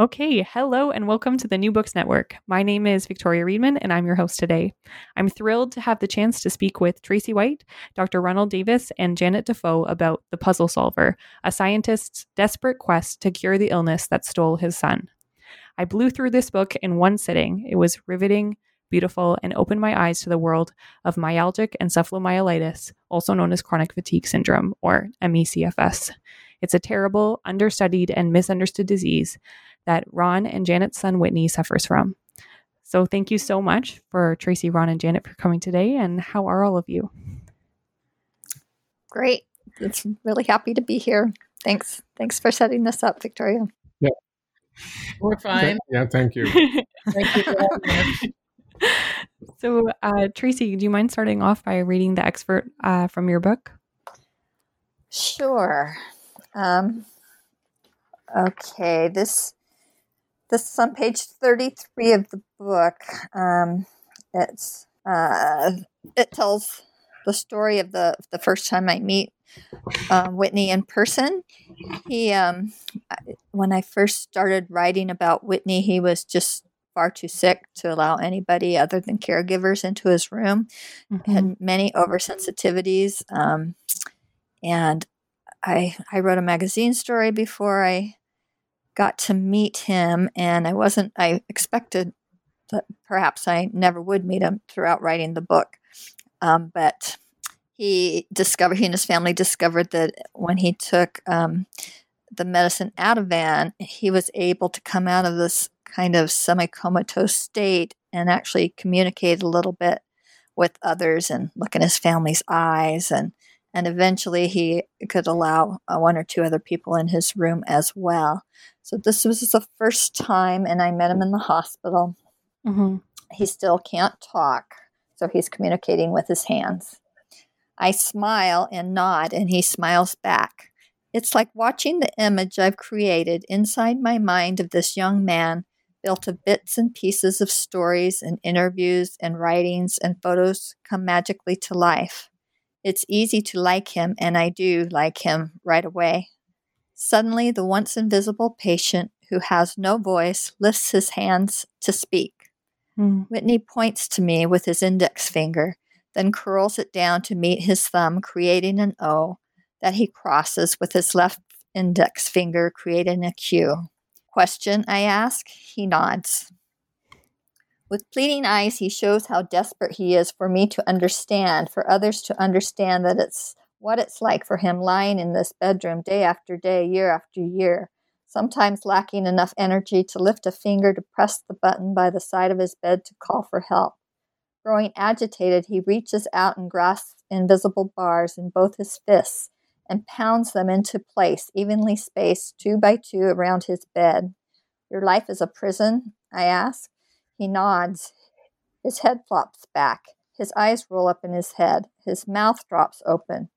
Okay, hello and welcome to the New Books Network. My name is Victoria Reedman and I'm your host today. I'm thrilled to have the chance to speak with Tracie White, Dr. Ronald Davis, and Janet Dafoe about The Puzzle Solver, a scientist's desperate quest to cure the illness that stole his son. I blew through this book in one sitting. It was riveting, beautiful, and opened my eyes to the world of myalgic encephalomyelitis, also known as chronic fatigue syndrome, or MECFS. It's a terrible, understudied, and misunderstood disease that Ron and Janet's son Whitney suffers from. So thank you so much for Tracie, Ron, and Janet for coming today. And how are all of you? Great. It's really happy to be here. Thanks. Thanks for setting this up, Victoria. Yeah. We're fine. Yeah, thank you. Thank you. so, uh, Tracie, do you mind starting off by reading the excerpt uh, from your book? Sure. Um, okay, this this is on page 33 of the book. Um, it's uh, it tells the story of the the first time I meet um, Whitney in person. He um, when I first started writing about Whitney, he was just far too sick to allow anybody other than caregivers into his room. Mm-hmm. Had many oversensitivities, um, and I I wrote a magazine story before I got to meet him, and I wasn't, I expected that perhaps I never would meet him throughout writing the book. Um, but he discovered, he and his family discovered that when he took um, the medicine Ativan, he was able to come out of this kind of semi comatose state and actually communicate a little bit with others and look in his family's eyes and and eventually he could allow uh, one or two other people in his room as well. So this was the first time, and I met him in the hospital. Mm-hmm. He still can't talk, so he's communicating with his hands. I smile and nod, and he smiles back. It's like watching the image I've created inside my mind of this young man, built of bits and pieces of stories and interviews and writings and photos, come magically to life. It's easy to like him, and I do like him right away. Suddenly, the once invisible patient who has no voice lifts his hands to speak. Mm. Whitney points to me with his index finger, then curls it down to meet his thumb, creating an O that he crosses with his left index finger, creating a Q. Question, I ask. He nods. With pleading eyes, he shows how desperate he is for me to understand, for others to understand that it's what it's like for him lying in this bedroom day after day, year after year, sometimes lacking enough energy to lift a finger to press the button by the side of his bed to call for help. Growing agitated, he reaches out and grasps invisible bars in both his fists and pounds them into place, evenly spaced two by two around his bed. Your life is a prison? I ask. He nods. His head flops back. His eyes roll up in his head. His mouth drops open.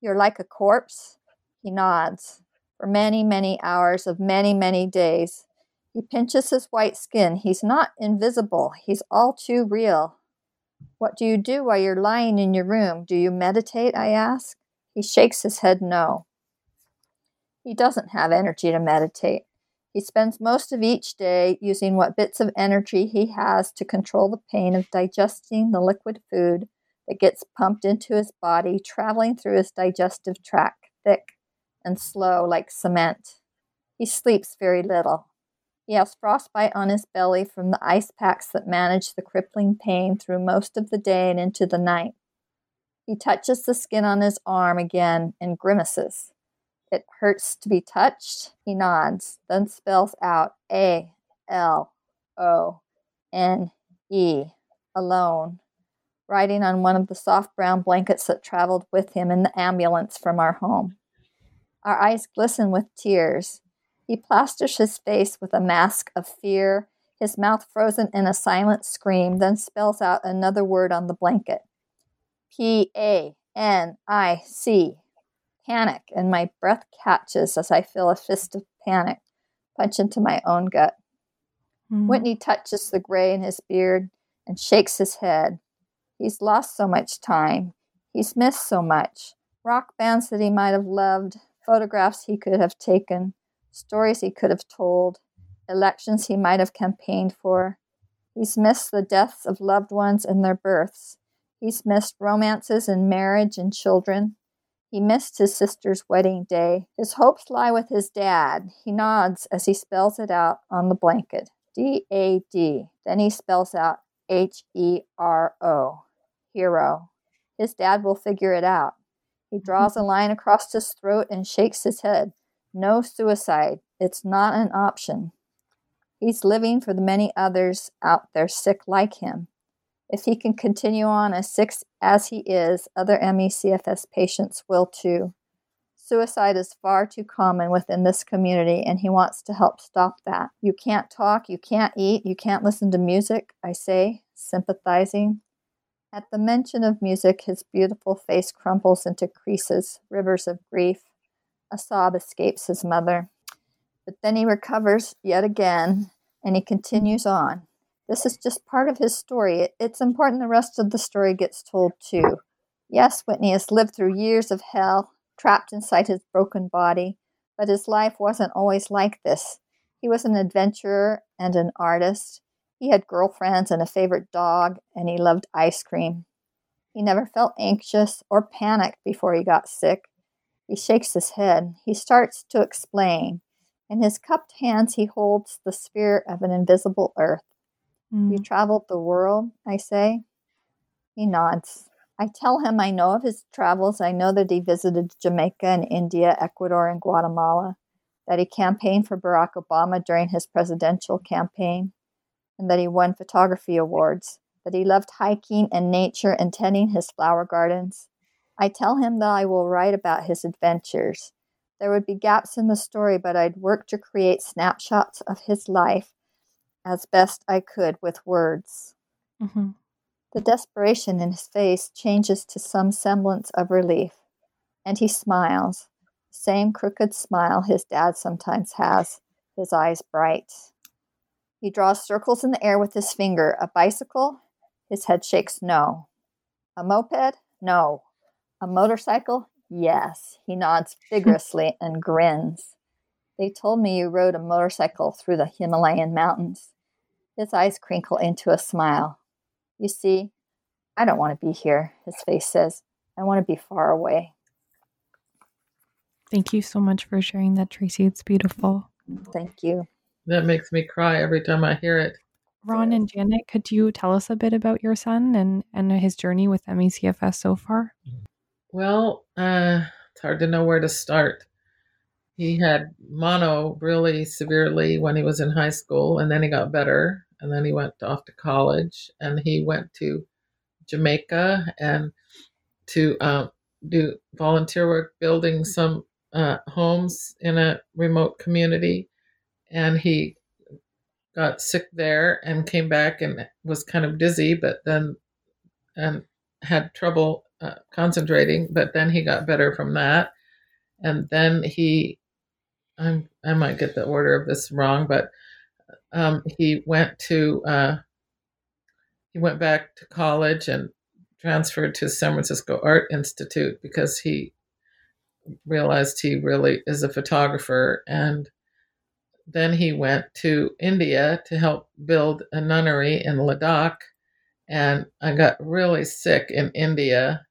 You're like a corpse? He nods. For many, many hours of many, many days. He pinches his white skin. He's not invisible. He's all too real. What do you do while you're lying in your room? Do you meditate? I ask. He shakes his head no. He doesn't have energy to meditate. He spends most of each day using what bits of energy he has to control the pain of digesting the liquid food that gets pumped into his body, traveling through his digestive tract, thick and slow like cement. He sleeps very little. He has frostbite on his belly from the ice packs that manage the crippling pain through most of the day and into the night. He touches the skin on his arm again and grimaces. It hurts to be touched. He nods, then spells out A L O N E, alone, writing on one of the soft brown blankets that traveled with him in the ambulance from our home. Our eyes glisten with tears. He plasters his face with a mask of fear, his mouth frozen in a silent scream, then spells out another word on the blanket P A N I C. Panic, and my breath catches as I feel a fist of panic punch into my own gut. Mm. Whitney touches the gray in his beard and shakes his head. He's lost so much time. He's missed so much. Rock bands that he might have loved, photographs he could have taken, stories he could have told, elections he might have campaigned for. He's missed the deaths of loved ones and their births. He's missed romances and marriage and children. He missed his sister's wedding day. His hopes lie with his dad. He nods as he spells it out on the blanket D A D. Then he spells out H E R O. Hero. His dad will figure it out. He mm-hmm. draws a line across his throat and shakes his head. No suicide. It's not an option. He's living for the many others out there sick like him. If he can continue on as sick as he is, other ME/CFS patients will too. Suicide is far too common within this community, and he wants to help stop that. You can't talk, you can't eat, you can't listen to music, I say, sympathizing. At the mention of music, his beautiful face crumples into creases, rivers of grief. A sob escapes his mother. But then he recovers yet again, and he continues on. This is just part of his story. It's important the rest of the story gets told too. Yes, Whitney has lived through years of hell, trapped inside his broken body, but his life wasn't always like this. He was an adventurer and an artist. He had girlfriends and a favorite dog, and he loved ice cream. He never felt anxious or panicked before he got sick. He shakes his head. He starts to explain. In his cupped hands, he holds the sphere of an invisible earth. Mm. You traveled the world, I say. He nods. I tell him I know of his travels. I know that he visited Jamaica and India, Ecuador, and Guatemala, that he campaigned for Barack Obama during his presidential campaign, and that he won photography awards, that he loved hiking and nature and tending his flower gardens. I tell him that I will write about his adventures. There would be gaps in the story, but I'd work to create snapshots of his life as best I could with words. Mhm. The desperation in his face changes to some semblance of relief, and he smiles, same crooked smile his dad sometimes has, his eyes bright. He draws circles in the air with his finger. A bicycle? His head shakes no. A moped? No. A motorcycle? Yes. He nods vigorously and grins. They told me you rode a motorcycle through the Himalayan mountains. His eyes crinkle into a smile. You see, I don't want to be here, his face says. I want to be far away. Thank you so much for sharing that, Tracie. It's beautiful. Thank you. That makes me cry every time I hear it. Ron and Janet, could you tell us a bit about your son and, and his journey with MECFS so far? Well, uh, it's hard to know where to start. He had mono really severely when he was in high school, and then he got better, and then he went off to college, and he went to Jamaica and to uh, do volunteer work building some uh, homes in a remote community, and he got sick there and came back and was kind of dizzy, but then and had trouble uh, concentrating. But then he got better from that, and then he, I'm I might get the order of this wrong, but um, he went to uh, he went back to college and transferred to San Francisco Art Institute because he realized he really is a photographer and then he went to India to help build a nunnery in Ladakh. And I got really sick in India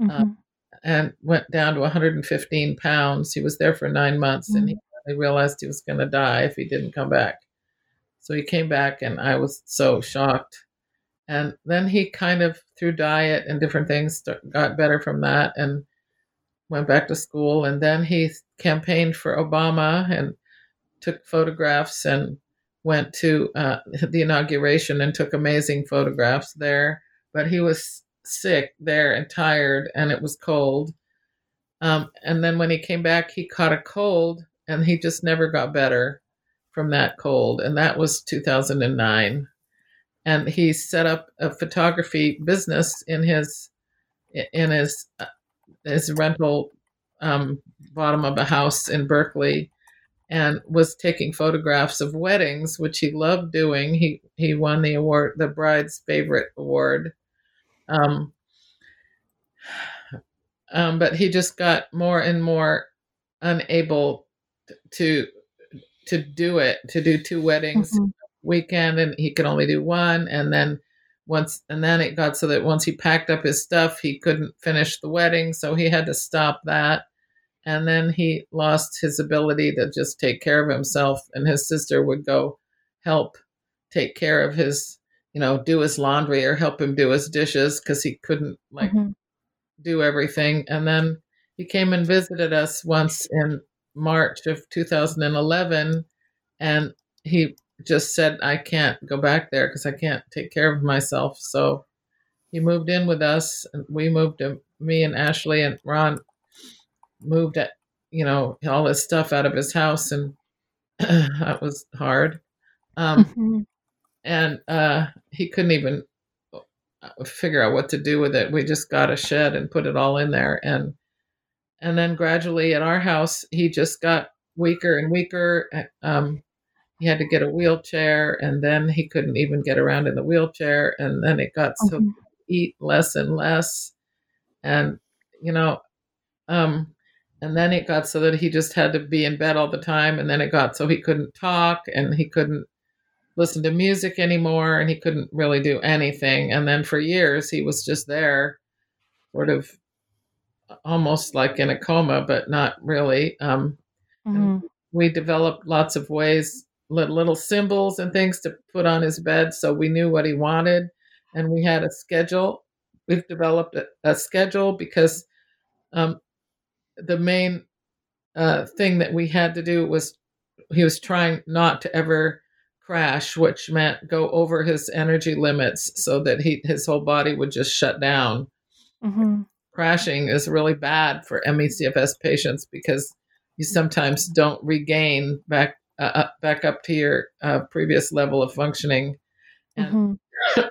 Mhm. and went down to 115 pounds. He was there for nine months and he finally realized he was going to die if he didn't come back. So he came back and I was so shocked. And then he kind of, through diet and different things, got better from that and went back to school. And then he campaigned for Obama and took photographs and went to uh, the inauguration and took amazing photographs there. But he was sick there and tired, and it was cold. Um, and then when he came back, he caught a cold and he just never got better from that cold. And that was 2009. And he set up a photography business in his in his uh, his rental um, bottom of a house in Berkeley, and was taking photographs of weddings, which he loved doing. He he won the award, the bride's favorite award. Um, um, but he just got more and more unable to to do it to do two weddings Mhm. weekend and he could only do one and then once and then it got so that once he packed up his stuff he couldn't finish the wedding so he had to stop that and then he lost his ability to just take care of himself and his sister would go help take care of his you know do his laundry or help him do his dishes because he couldn't like Mhm. do everything. And then he came and visited us once in March of 2011, and he just said, I can't go back there because I can't take care of myself. So he moved in with us, and we moved to me and Ashley and Ron moved at you know all his stuff out of his house, and that was hard. Um, Mhm. and uh, he couldn't even uh, figure out what to do with it. We just got a shed and put it all in there, and and then gradually at our house, he just got weaker and weaker. Uh, Um, he had to get a wheelchair, and then he couldn't even get around in the wheelchair, and then it got so Mhm. eat less and less, and you know, um, and then it got so that he just had to be in bed all the time, and then it got so he couldn't talk and he couldn't listen to music anymore and he couldn't really do anything. And then for years, he was just there, sort of almost like in a coma, but not really. Um, Mhm. we developed lots of ways, little symbols and things to put on his bed so we knew what he wanted. And we had a schedule. We've developed a, a schedule because um, the main uh, thing that we had to do was he was trying not to ever crash, which meant go over his energy limits so that he his whole body would just shut down. Mhm. Crashing is really bad for ME/CFS patients because you sometimes don't regain back uh, up, back up to your uh, previous level of functioning. And Mhm.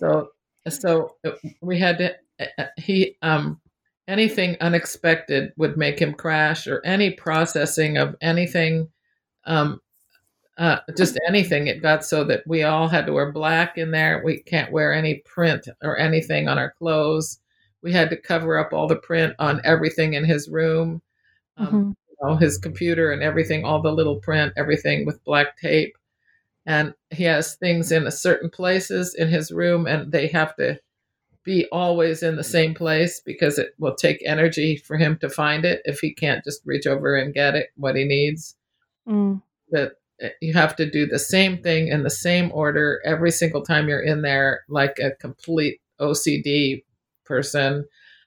so so uh, we had to uh, he um anything unexpected would make him crash or any processing of anything um uh, just anything it got so that we all had to wear black in there we can't wear any print or anything on our clothes we had to cover up all the print on everything in his room um, Mhm. you know, his computer and everything, all the little print, everything with black tape. And he has things in a certain places in his room, and they have to be always in the same place because it will take energy for him to find it if he can't just reach over and get it what he needs. Mm. That uh, you have to do the same thing in the same order every single time you're in there, like a complete OCD person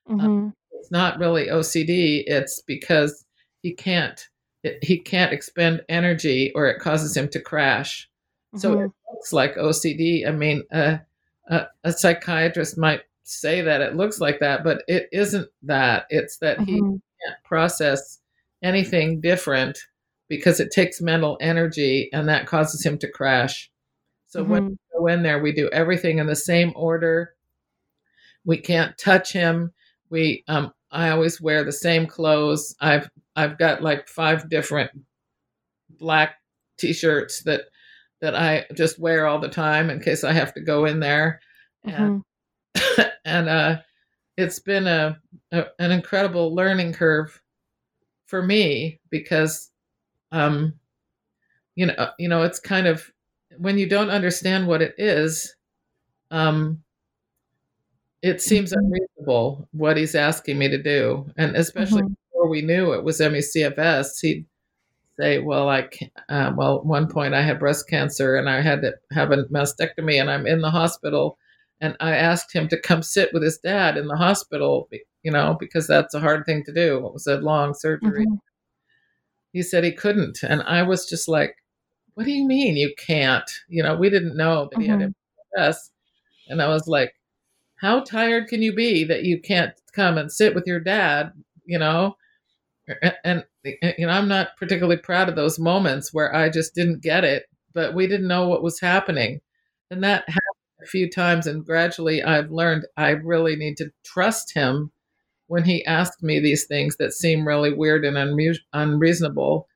Mhm. it's not really OCD. It's because he can't it, he can't expend energy, or it causes him to crash. So it Mhm. looks like OCD. I mean, uh, a, a psychiatrist might say that it looks like that, but it isn't that. It's that he Mhm. can't process anything different because it takes mental energy, and that causes him to crash. So when Mhm. we go in there, we do everything in the same order. We can't touch him. We um I always wear the same clothes. I've I've got like five different black t-shirts that that I just wear all the time in case I have to go in there. And Mhm. and uh it's been a, a an incredible learning curve for me because um you know you know it's kind of when you don't understand what it is um it seems Mhm. unreasonable what he's asking me to do and especially Mhm. before we knew it was MECFS he'd say well I uh, well at one point I had breast cancer and I had to have a mastectomy and I'm in the hospital and I asked him to come sit with his dad in the hospital you know because that's a hard thing to do it was a long surgery Mhm. he said he couldn't and i was just like what do you mean you can't you know we didn't know that he had Mhm. ms and i was like how tired can you be that you can't come and sit with your dad you know and, and you know I'm not particularly proud of those moments where I just didn't get it, but we didn't know what was happening, and that happened a few times. And gradually, I've learned I really need to trust him when he asked me these things that seem really weird and unre- unreasonable,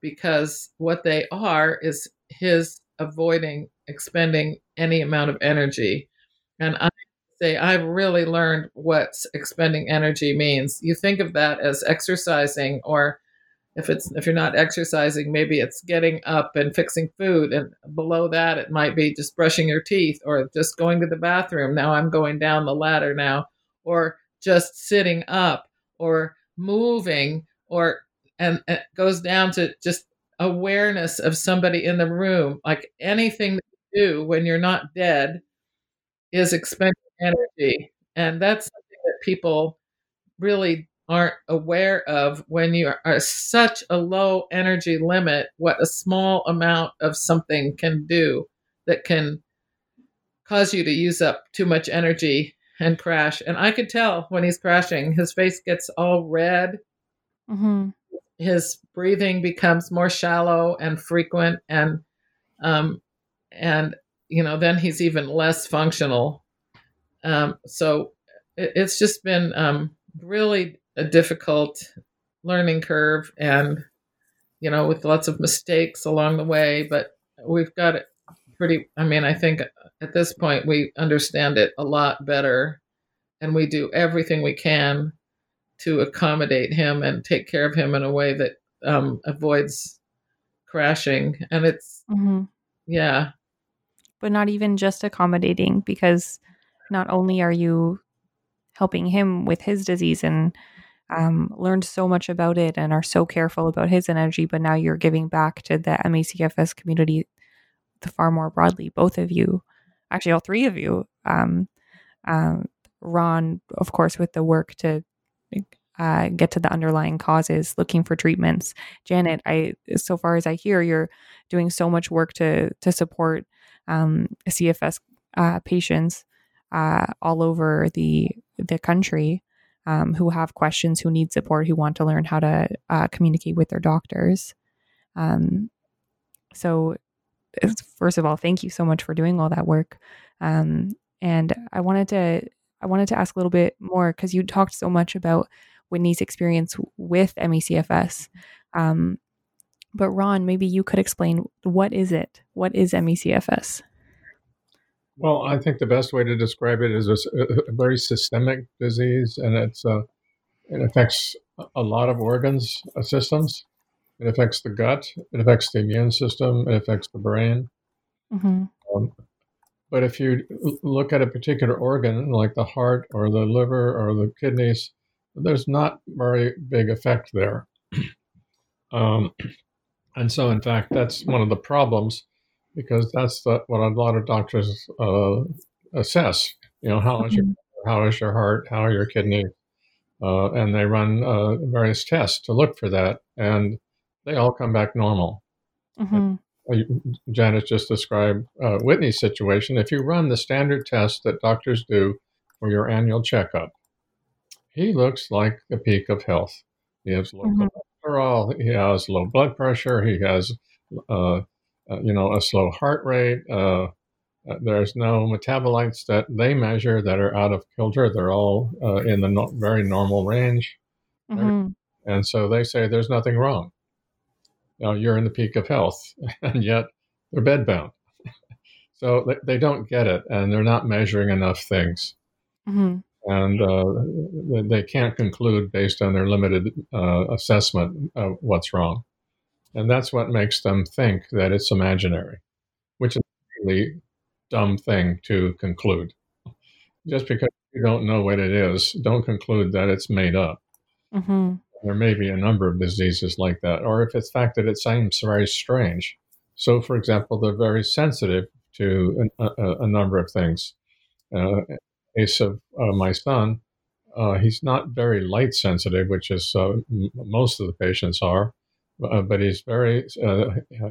because what they are is his avoiding expending any amount of energy, and I say I've really learned what expending energy means. You think of that as exercising or if it's if you're not exercising, maybe it's getting up and fixing food and below that it might be just brushing your teeth or just going to the bathroom. Now I'm going down the ladder now or just sitting up or moving or and it goes down to just awareness of somebody in the room like anything that you do when you're not dead is expending energy. And that's something that people really aren't aware of when you are such a low energy limit, what a small amount of something can do that can cause you to use up too much energy and crash. And I could tell when he's crashing, his face gets all red. Mm-hmm. His breathing becomes more shallow and frequent, and um, and you know then he's even less functional um, so it, it's just been um, really a difficult learning curve and, you know, with lots of mistakes along the way, but we've got it pretty, I mean, I think at this point we understand it a lot better and we do everything we can to accommodate him and take care of him in a way that um, avoids crashing. And it's, mm-hmm. yeah. But not even just accommodating because not only are you helping him with his disease and um, learned so much about it and are so careful about his energy, but now you're giving back to the MECFS community far more broadly. Both of you, actually, all three of you. Um, um, Ron, of course, with the work to uh, get to the underlying causes, looking for treatments. Janet, I, so far as I hear, you're doing so much work to to support um, CFS uh, patients uh, all over the the country um, who have questions, who need support, who want to learn how to uh, communicate with their doctors. Um, so, first of all, thank you so much for doing all that work. Um, and I wanted to I wanted to ask a little bit more because you talked so much about Whitney's experience with MECFS. Um, but Ron, maybe you could explain what is it? What is MECFS? Well, I think the best way to describe it is a, a very systemic disease, and it's uh, it affects a lot of organs uh, systems. It affects the gut. It affects the immune system. It affects the brain. Mm-hmm. Um, but if you look at a particular organ, like the heart or the liver or the kidneys, there's not very big effect there. um, and so, in fact, that's one of the problems because that's the, what a lot of doctors uh, assess. You know, how is your mm-hmm. how is your heart, how are your kidneys, uh, and they run uh, various tests to look for that, and they all come back normal. Mm-hmm. Janet just described uh, Whitney's situation. If you run the standard test that doctors do for your annual checkup, he looks like the peak of health. He has low mm-hmm. cholesterol, he has low blood pressure, he has uh, you know, a slow heart rate. Uh, uh, there's no metabolites that they measure that are out of kilter. They're all uh, in the no- very normal range. Mm-hmm. And so they say there's nothing wrong. You know, you're in the peak of health, and yet they're bedbound. so they, they, don't get it, and they're not measuring enough things. Mm-hmm. And uh, they can't conclude based on their limited uh, assessment of what's wrong. And that's what makes them think that it's imaginary, which is a really dumb thing to conclude. Just because you don't know what it is, don't conclude that it's made up. Mm-hmm. There may be a number of diseases like that, or if it's fact that it seems very strange. So, for example, they're very sensitive to a, a, a number of things. Uh, case of uh, my son, uh, he's not very light sensitive, which is uh, m- most of the patients are uh, but he's very uh,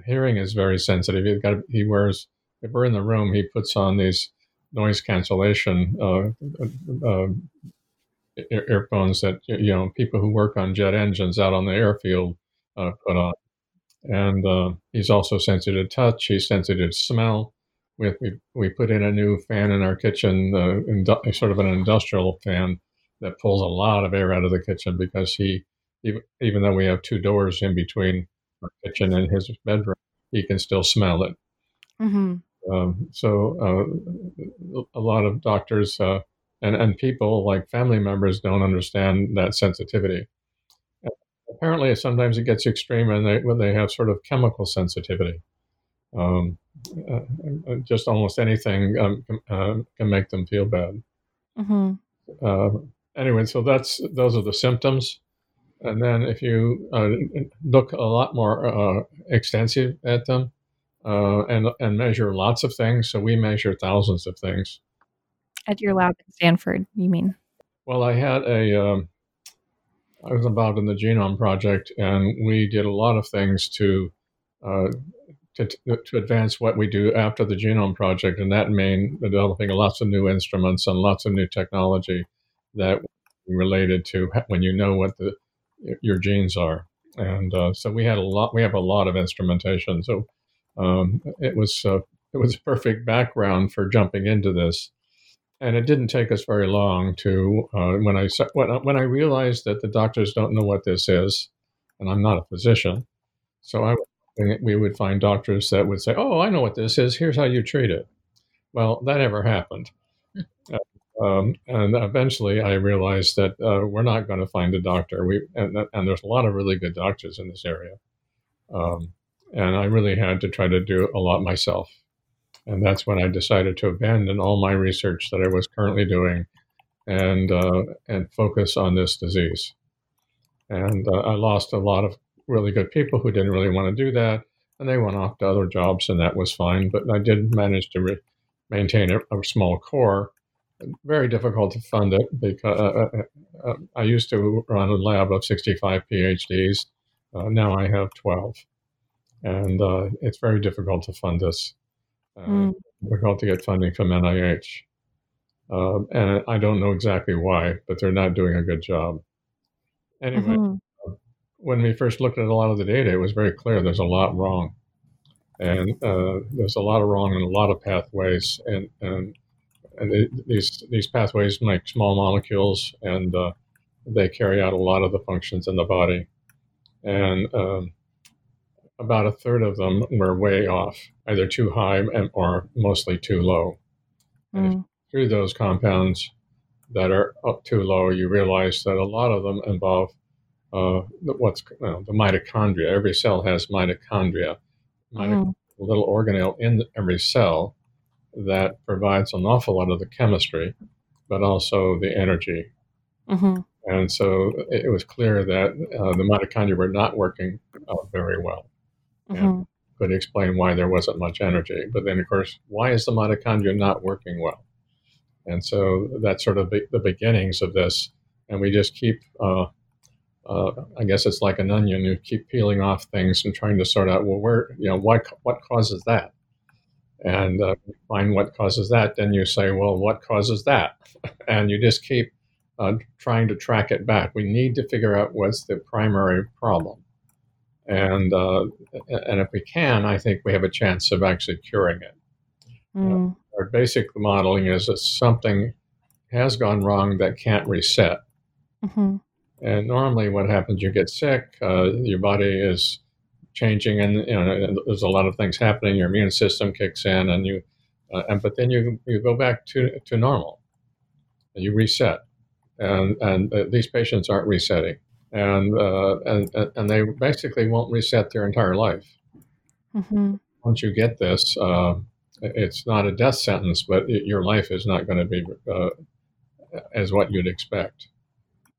hearing is very sensitive. He got he wears if we're in the room, he puts on these noise cancellation uh, uh, ear- earphones that you know people who work on jet engines out on the airfield uh, put on. And he's also sensitive to touch. He's sensitive to smell. We, we, we put in a new fan in our kitchen, sort of an industrial fan that pulls a lot of air out of the kitchen because he, even, even though we have two doors in between our kitchen and his bedroom, he can still smell it. Mm-hmm. Um, so uh, a lot of doctors uh, and and people like family members don't understand that sensitivity. Apparently, sometimes it gets extreme, and they when they have sort of chemical sensitivity. Um, uh, uh just almost anything um, uh, can make them feel bad. Mm-hmm. Uh, anyway, so that's those are the symptoms. And then if you uh, look a lot more uh, extensive at them uh, and and measure lots of things, so we measure thousands of things. At your lab at Stanford, you mean? Well, I had a. Um, I was involved in the Genome Project, and we did a lot of things to uh, to, to advance what we do after the Genome Project, and that meant developing lots of new instruments and lots of new technology that related to when you know what the your genes are. And uh, so we had a lot. We have a lot of instrumentation. So um, it was uh, it was a perfect background for jumping into this. And it didn't take us very long to uh, when I when, when I realized that the doctors don't know what this is, and I'm not a physician, so I we would find doctors that would say, "Oh, I know what this is. Here's how you treat it." Well, that never happened. Um, and eventually, I realized that uh, we're not going to find a doctor. We and, and, there's a lot of really good doctors in this area, um, and I really had to try to do a lot myself. And that's when I decided to abandon all my research that I was currently doing, and uh, and focus on this disease. And uh, I lost a lot of really good people who didn't really want to do that, and they went off to other jobs, and that was fine. But I did manage to re- maintain a, a small core very difficult to fund it because uh, uh, uh, I used to run a lab of 65 PhDs. Uh, now I have 12. And uh, it's very difficult to fund this. Mm. Difficult to get funding from NIH. Um, and I don't know exactly why, but they're not doing a good job. Anyway, mm-hmm. when we first looked at a lot of the data, it was very clear there's a lot wrong. And there's a lot of wrong in a lot of pathways. And, and and they, these these pathways make small molecules, and uh, they carry out a lot of the functions in the body. And um, about a third of them were way off, either too high or mostly too low. Mm. through those compounds that are up too low, you realize that a lot of them involve uh, what's the mitochondria. Every cell has mitochondria, mm. a little organelle in every cell that provides an awful lot of the chemistry, but also the energy. Mm-hmm. And so it was clear that uh, the mitochondria were not working uh, very well. Mm-hmm. And could explain why there wasn't much energy. But then, of course, why is the mitochondria not working well? And so that's sort of be- the beginnings of this. And we just keep, uh, uh, I guess it's like an onion. You keep peeling off things and trying to sort out, well, where, you know, what, what causes that? And uh, find what causes that. Then you say, well, what causes that? and you just keep uh, trying to track it back. We need to figure out what's the primary problem. And, uh, and if we can, I think we have a chance of actually curing it. Mm. our basic modeling is that something has gone wrong that can't reset. Mm-hmm. And normally, what happens, you get sick, uh, your body is changing, and you know, there's a lot of things happening. Your immune system kicks in, and you, uh, and but then you you go back to to normal, and you reset, and and uh, these patients aren't resetting, and uh, and and they basically won't reset their entire life. Mm-hmm. Once you get this, uh, it's not a death sentence, but it, your life is not going to be uh, as what you'd expect.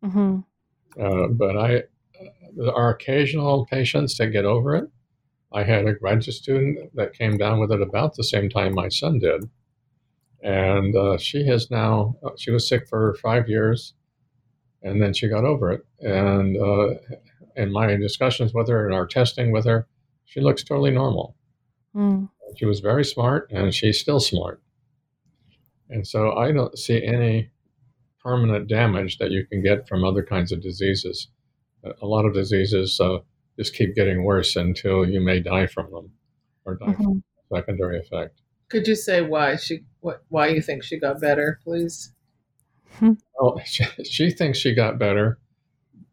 Mm-hmm. Uh, but I there are occasional patients that get over it. I had a graduate student that came down with it about the same time my son did. And uh, she has now, uh, she was sick for five years and then she got over it. And uh, in my discussions with her and our testing with her, she looks totally normal. Mm. She was very smart and she's still smart. And so I don't see any permanent damage that you can get from other kinds of diseases. A lot of diseases uh, just keep getting worse until you may die from them or die mm-hmm. from secondary effect. Could you say why she what why you think she got better, please? Well, she, she thinks she got better.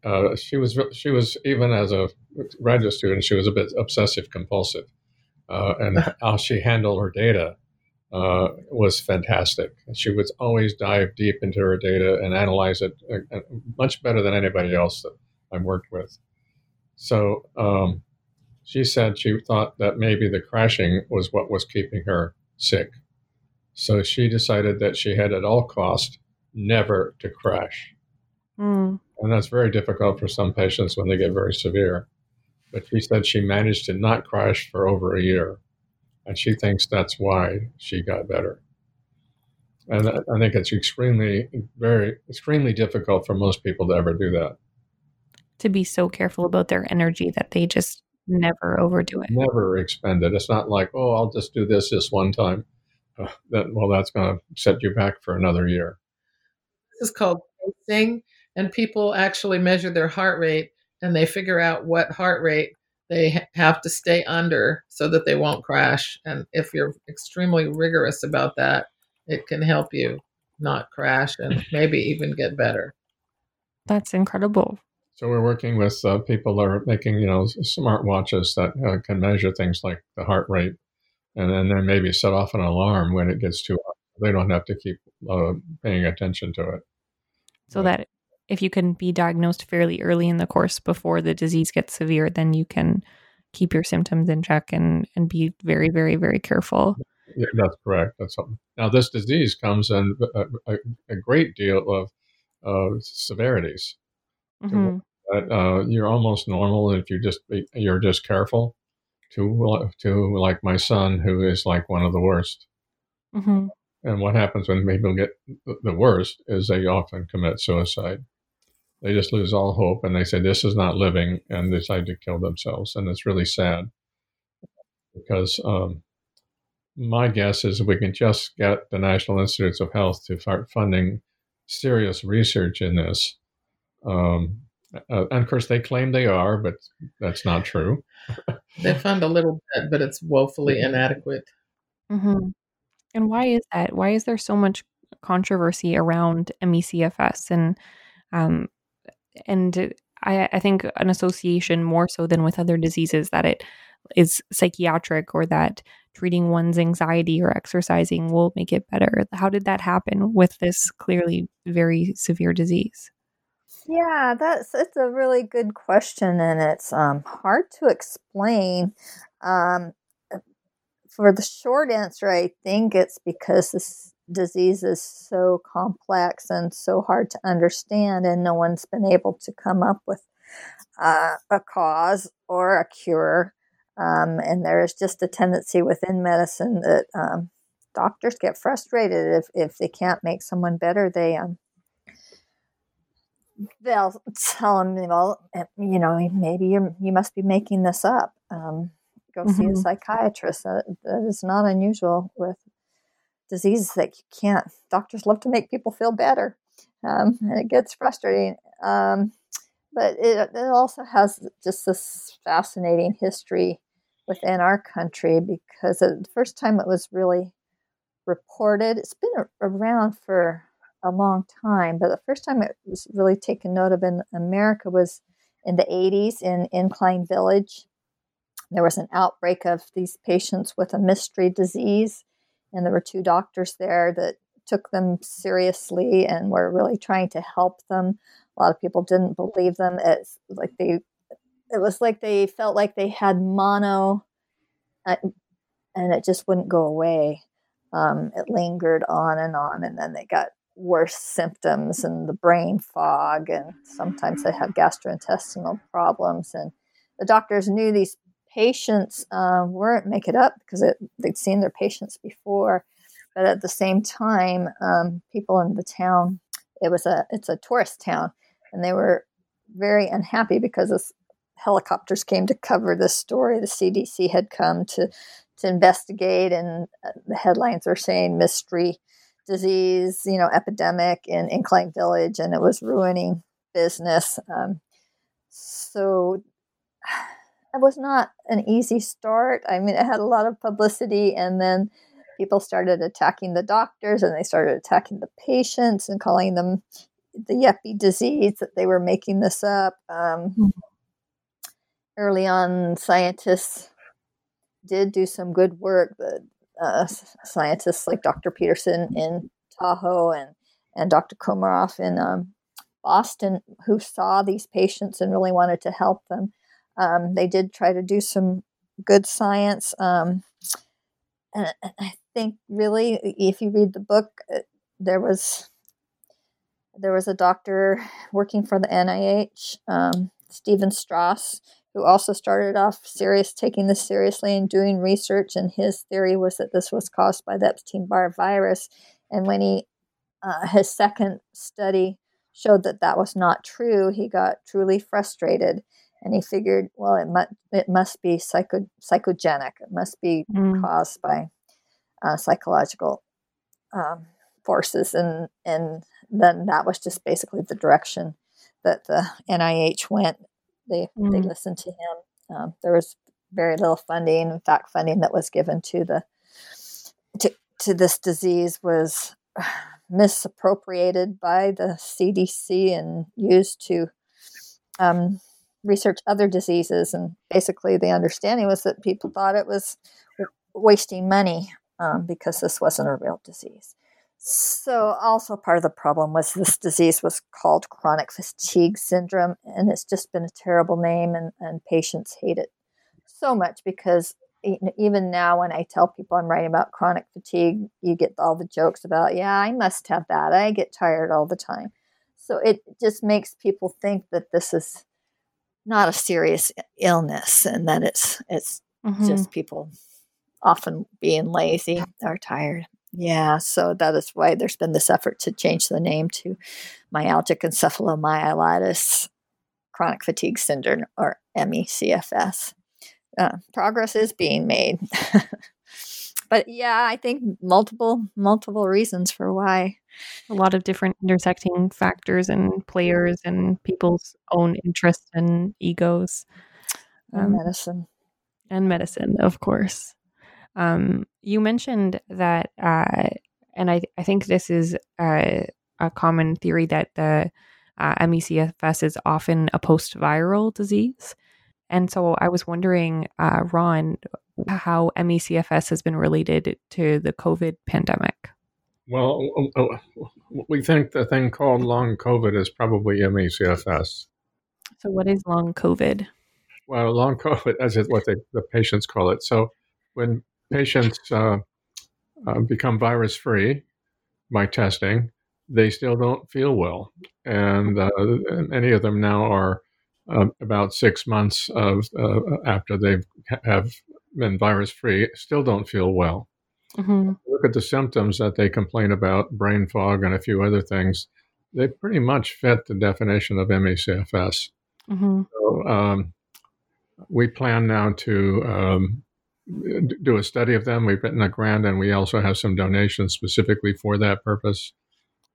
Uh, she was she was even as a graduate student, she was a bit obsessive compulsive, uh, and how she handled her data uh, was fantastic. She would always dive deep into her data and analyze it uh, uh, much better than anybody else that I worked with. So um, she said she thought that maybe the crashing was what was keeping her sick. So she decided that she had at all cost never to crash. Mm. And that's very difficult for some patients when they get very severe. But she said she managed to not crash for over a year. And she thinks that's why she got better. And I think it's extremely, very, extremely difficult for most people to ever do that. To be so careful about their energy that they just never overdo it. Never expend it. It's not like, oh, I'll just do this this one time. Uh, that well, that's going to set you back for another year. This is called pacing, and people actually measure their heart rate and they figure out what heart rate they have to stay under so that they won't crash. And if you're extremely rigorous about that, it can help you not crash and maybe even get better. That's incredible. So we're working with uh, people that are making, you know, smart watches that uh, can measure things like the heart rate, and then then maybe set off an alarm when it gets too high. They don't have to keep uh, paying attention to it. So but, that if you can be diagnosed fairly early in the course before the disease gets severe, then you can keep your symptoms in check and and be very very very careful. Yeah, that's correct. That's something. Now this disease comes in a, a, a great deal of uh, severities. Mm-hmm. uh, you're almost normal if you just you're just careful. To to like my son, who is like one of the worst. Mm-hmm. And what happens when people get the worst is they often commit suicide. They just lose all hope and they say, This is not living, and decide to kill themselves. And it's really sad because um, my guess is we can just get the National Institutes of Health to start funding serious research in this. Um, uh, and of course, they claim they are, but that's not true. they fund a little bit, but it's woefully inadequate. Mm-hmm. And why is that? Why is there so much controversy around ME/CFS? And um, and I, I think an association more so than with other diseases that it is psychiatric or that treating one's anxiety or exercising will make it better. How did that happen with this clearly very severe disease? Yeah, that's it's a really good question, and it's um, hard to explain. Um, for the short answer, I think it's because this disease is so complex and so hard to understand, and no one's been able to come up with uh, a cause or a cure. Um, and there is just a tendency within medicine that um, doctors get frustrated if, if they can't make someone better. They um, they'll tell them, well, you know, maybe you you must be making this up. Um, go mm-hmm. see a mm-hmm. psychiatrist. That, that is not unusual with diseases that you can't. Doctors love to make people feel better, um, and it gets frustrating. Um, but it, it also has just this fascinating history within our country because the first time it was really reported, it's been around for a long time, but the first time it was really taken note of in America was in the 80s in Incline Village. There was an outbreak of these patients with a mystery disease and there were two doctors there that took them seriously and were really trying to help them. A lot of people didn't believe them. It's like they, it was like they felt like they had mono, uh, and it just wouldn't go away. Um, it lingered on and on, and then they got worse symptoms and the brain fog, and sometimes they have gastrointestinal problems. And the doctors knew these patients uh, weren't make it up because it, they'd seen their patients before, but at the same time, um, people in the town it was a it's a tourist town, and they were very unhappy because this helicopters came to cover this story. The CDC had come to to investigate, and uh, the headlines are saying mystery disease, you know, epidemic in Incline Village, and it was ruining business. Um, so it was not an easy start. I mean, it had a lot of publicity, and then people started attacking the doctors and they started attacking the patients and calling them the yuppie disease that they were making this up. Um, mm-hmm. Early on, scientists did do some good work. The scientists like Dr. Peterson in Tahoe and, and Dr. Komaroff in um, Boston, who saw these patients and really wanted to help them. Um, they did try to do some good science. Um, and I think really, if you read the book, uh, there was there was a doctor working for the NIH, um, Stephen Straus, who also started off serious, taking this seriously and doing research. And his theory was that this was caused by the Epstein Barr virus. And when he uh, his second study showed that that was not true, he got truly frustrated, and he figured, well, it must it must be psycho, psychogenic. It must be mm. caused by uh, psychological um, forces, and and then that was just basically the direction that the NIH went. They mm. they listened to him. Um, there was very little funding. In fact, funding that was given to the to to this disease was misappropriated by the CDC and used to um, research other diseases. And basically, the understanding was that people thought it was wasting money um, because this wasn't a real disease. So, also part of the problem was this disease was called chronic fatigue syndrome, and it's just been a terrible name, and, and patients hate it so much because even now when I tell people I'm writing about chronic fatigue, you get all the jokes about, yeah, I must have that. I get tired all the time. So it just makes people think that this is not a serious illness and that it's it's mm-hmm. just people often being lazy or tired. Yeah, so that is why there's been this effort to change the name to myalgic encephalomyelitis chronic fatigue syndrome or ME/CFS. Uh, progress is being made. but yeah, I think multiple multiple reasons for why. A lot of different intersecting factors and players and people's own interests and egos. Um, and medicine. And medicine, of course. Um, you mentioned that, uh, and I, I think this is a, a common theory that the uh, ME/CFS is often a post viral disease. And so I was wondering, uh, Ron, how ME/CFS has been related to the COVID pandemic. Well, uh, uh, we think the thing called long COVID is probably ME/CFS. So, what is long COVID? Well, long COVID, as what they, the patients call it. So, when patients uh, uh, become virus free by testing, they still don't feel well. And uh, many of them now are uh, about six months of uh, after they have been virus free, still don't feel well. Mm-hmm. Look at the symptoms that they complain about, brain fog and a few other things. They pretty much fit the definition of ME/CFS. Mm-hmm. So, um, we plan now to um, do a study of them. We've written a grant, and we also have some donations specifically for that purpose.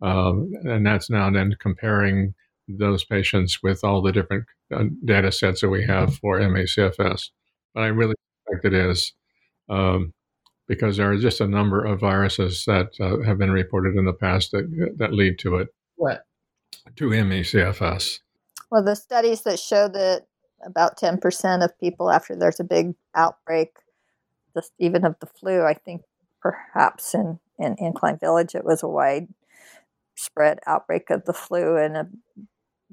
Um, and that's now then comparing those patients with all the different uh, data sets that we have for ME/CFS. But I really suspect it is um, because there are just a number of viruses that uh, have been reported in the past that that lead to it. What? To ME/CFS. Well, the studies that show that about 10% of people after there's a big outbreak just even of the flu. I think perhaps in, in Incline Village it was a wide spread outbreak of the flu, and a,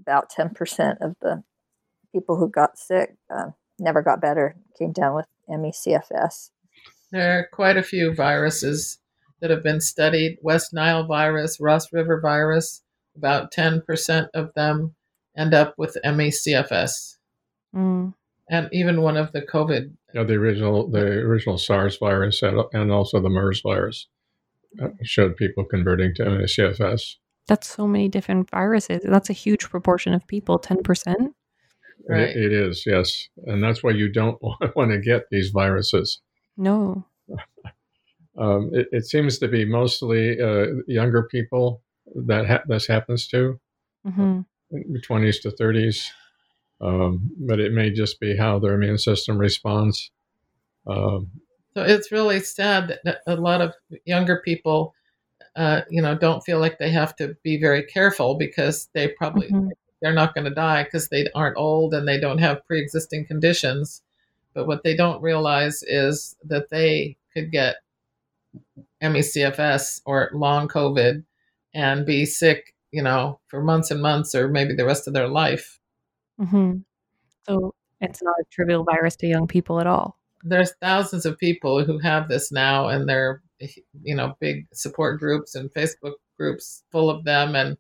about 10% of the people who got sick uh, never got better, came down with ME/CFS. There are quite a few viruses that have been studied West Nile virus, Ross River virus, about 10% of them end up with ME/CFS. Mm and even one of the COVID. Yeah, the original the original SARS virus and also the MERS virus uh, showed people converting to ME/CFS. That's so many different viruses. That's a huge proportion of people. Ten percent. Right. It, it is yes, and that's why you don't want to get these viruses. No. Um, it, it, seems to be mostly uh, younger people that ha- this happens to, mm-hmm. 20s to 30s. Um, but it may just be how their immune system responds. Um, so it's really sad that a lot of younger people, uh, you know, don't feel like they have to be very careful because they probably mm-hmm. they're not going to die because they aren't old and they don't have pre-existing conditions. But what they don't realize is that they could get ME/CFS or long COVID and be sick, you know, for months and months or maybe the rest of their life. Mm-hmm. So it's not a trivial virus to young people at all. There's thousands of people who have this now, and they're, you know, big support groups and Facebook groups full of them, and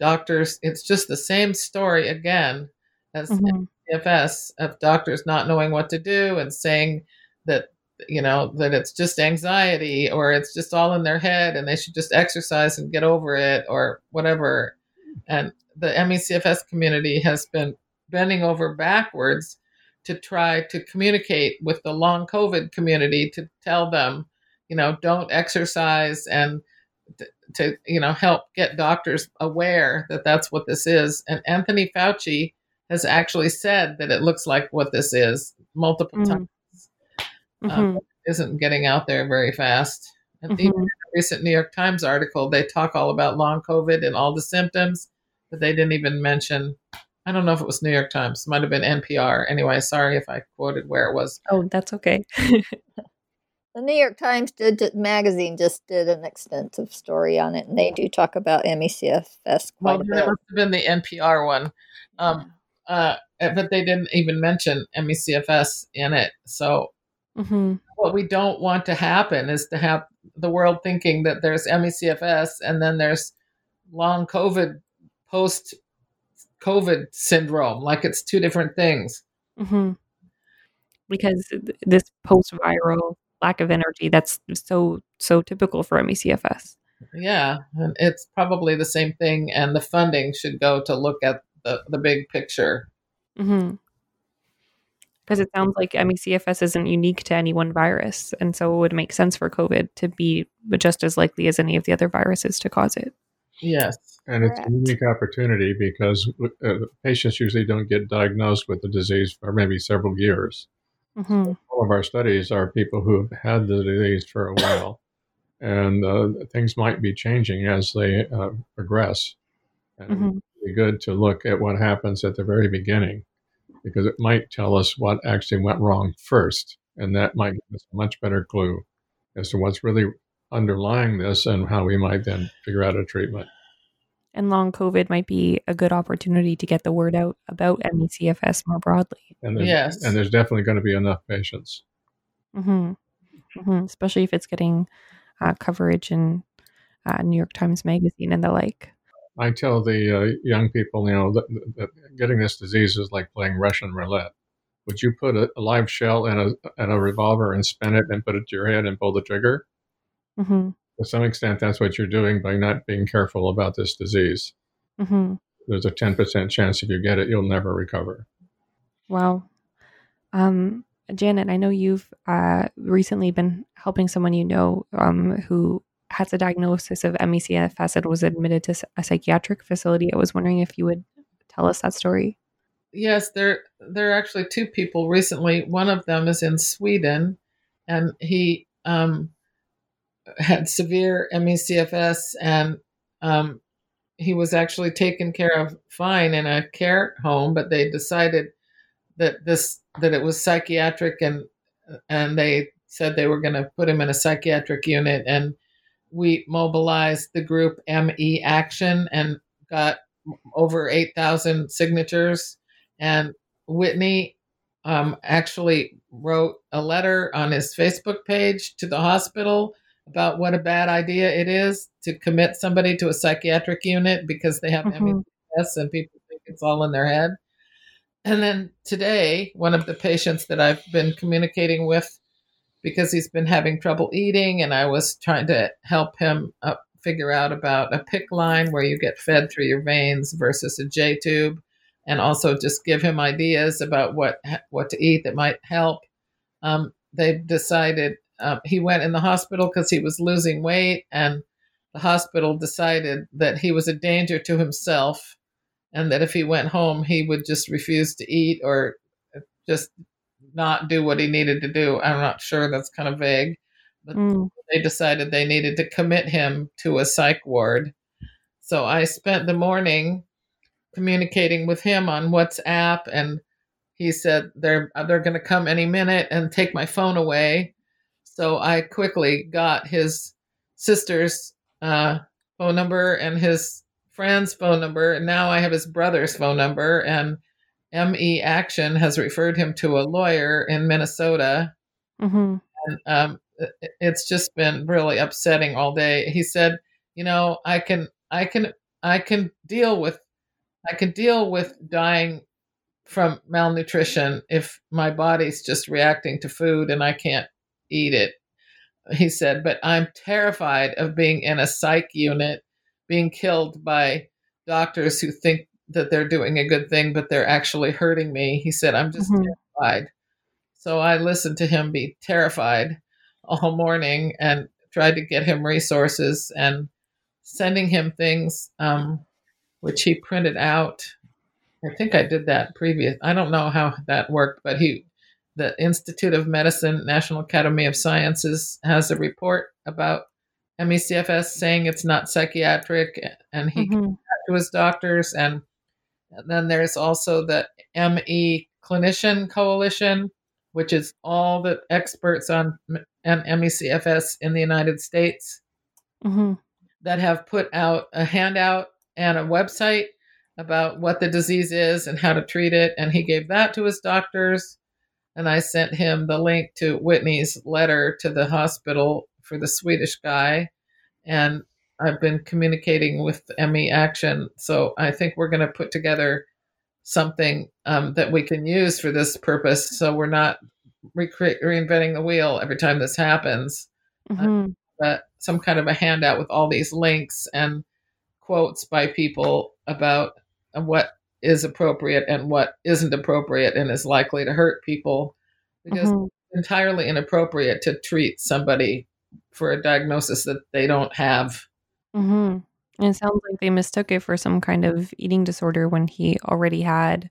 doctors. It's just the same story again as mm-hmm. CFS of doctors not knowing what to do and saying that you know that it's just anxiety or it's just all in their head and they should just exercise and get over it or whatever and the ME/CFS community has been bending over backwards to try to communicate with the long covid community to tell them you know don't exercise and to, to you know help get doctors aware that that's what this is and anthony fauci has actually said that it looks like what this is multiple mm-hmm. times mm-hmm. Um, isn't getting out there very fast. And mm-hmm. even in a recent New York Times article, they talk all about long COVID and all the symptoms, but they didn't even mention. I don't know if it was New York Times. It might have been NPR. Anyway, sorry if I quoted where it was. Oh, that's okay. the New York Times did magazine just did an extensive story on it, and they do talk about ME/CFS quite well, a bit. It must have been the NPR one. Um, uh, but they didn't even mention ME/CFS in it. So Mm-hmm. What we don't want to happen is to have the world thinking that there's ME/CFS and then there's long COVID, post COVID syndrome, like it's two different things. Mm-hmm. Because this post viral lack of energy, that's so, so typical for ME/CFS. Yeah, and it's probably the same thing, and the funding should go to look at the, the big picture. Mm-hmm because it sounds like ME/CFS isn't unique to any one virus, and so it would make sense for COVID to be just as likely as any of the other viruses to cause it. Yes, and it's a unique opportunity because uh, patients usually don't get diagnosed with the disease for maybe several years. Mm-hmm. So all of our studies are people who have had the disease for a while, and uh, things might be changing as they uh, progress. And mm-hmm. it'd be good to look at what happens at the very beginning because it might tell us what actually went wrong first. And that might give us a much better clue as to what's really underlying this and how we might then figure out a treatment. And long COVID might be a good opportunity to get the word out about ME/CFS more broadly. And yes. And there's definitely going to be enough patients. Mm-hmm. Mm-hmm. Especially if it's getting uh, coverage in uh, New York Times Magazine and the like. I tell the uh, young people, you know, that, that, getting this disease is like playing Russian roulette. Would you put a, a, live shell in a in a revolver and spin it and put it to your head and pull the trigger? Mm-hmm. To some extent, that's what you're doing by not being careful about this disease. Mm-hmm. There's a 10% chance if you get it, you'll never recover. Wow. Um, Janet, I know you've uh, recently been helping someone you know um, who has a diagnosis of ME/CFS and was admitted to a psychiatric facility. I was wondering if you would tell us that story. Yes, there there are actually two people recently. One of them is in Sweden, and he um, had severe ME/CFS, and um, he was actually taken care of fine in a care home, but they decided that this that it was psychiatric, and and they said they were going to put him in a psychiatric unit, and we mobilized the group ME Action and got over 8,000 signatures. And Whitney um, actually wrote a letter on his Facebook page to the hospital about what a bad idea it is to commit somebody to a psychiatric unit because they have mm-hmm. MES and people think it's all in their head. And then today, one of the patients that I've been communicating with because he's been having trouble eating, and I was trying to help him uh, figure out about a PICC line where you get fed through your veins versus a J tube, and also just give him ideas about what what to eat that might help. Um, they've decided um, he went in the hospital because he was losing weight, and the hospital decided that he was a danger to himself, and that if he went home, he would just refuse to eat or just not do what he needed to do. I'm not sure. That's kind of vague, but Mm. they decided they needed to commit him to a psych ward. So I spent the morning communicating with him on WhatsApp, and he said they're they're going to come any minute and take my phone away. So I quickly got his sister's uh, phone number and his friend's phone number, and now I have his brother's phone number. And ME Action has referred him to a lawyer in Minnesota hmm and um, it's just been really upsetting all day. He said, "You know, I can, I can, I can deal with, I can deal with dying from malnutrition if my body's just reacting to food and I can't eat it." He said, "But I'm terrified of being in a psych unit, being killed by doctors who think that they're doing a good thing, but they're actually hurting me." He said, "I'm just Mhm. terrified." So I listened to him be terrified all morning and tried to get him resources and sending him things um, which he printed out. I think I did that previous. I don't know how that worked, but he, the Institute of Medicine, National Academy of Sciences, has a report about MECFS saying it's not psychiatric, and he hmm to his doctors and then there's also the ME Clinician Coalition, which is all the experts on M- and MECFS in the United States hmm that have put out a handout and a website about what the disease is and how to treat it. And he gave that to his doctors. And I sent him the link to Whitney's letter to the hospital for the Swedish guy. And I've been communicating with ME Action. So I think we're going to put together something um, that we can use for this purpose. So we're not recre- reinventing the wheel every time this happens hmm but some kind of a handout with all these links and quotes by people about what is appropriate and what isn't appropriate and is likely to hurt people because Mhm. it's entirely inappropriate to treat somebody for a diagnosis that they don't have. hmm And it sounds like they mistook it for some kind of eating disorder when he already had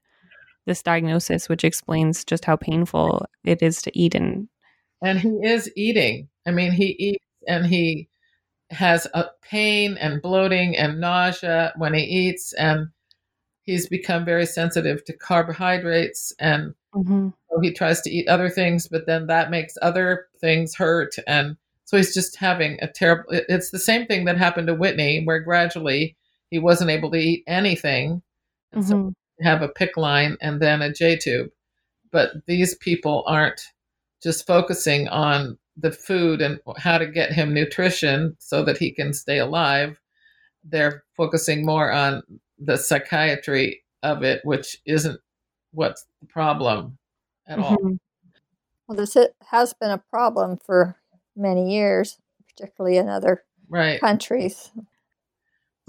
this diagnosis, which explains just how painful it is to eat. And And he is eating. I mean, he eats and he has a pain and bloating and nausea when he eats and he's become very sensitive to carbohydrates and Mhm. So he tries to eat other things, but then that makes other things hurt. And so he's just having a terrible. It's the same thing that happened to Whitney, where gradually he wasn't able to eat anything. And so Mhm. have a PICC line and then a J tube. But these people aren't just focusing on the food and how to get him nutrition so that he can stay alive. They're focusing more on the psychiatry of it, which isn't what's the problem at all. Mhm. Well, this has been a problem for many years, particularly in other Right. countries.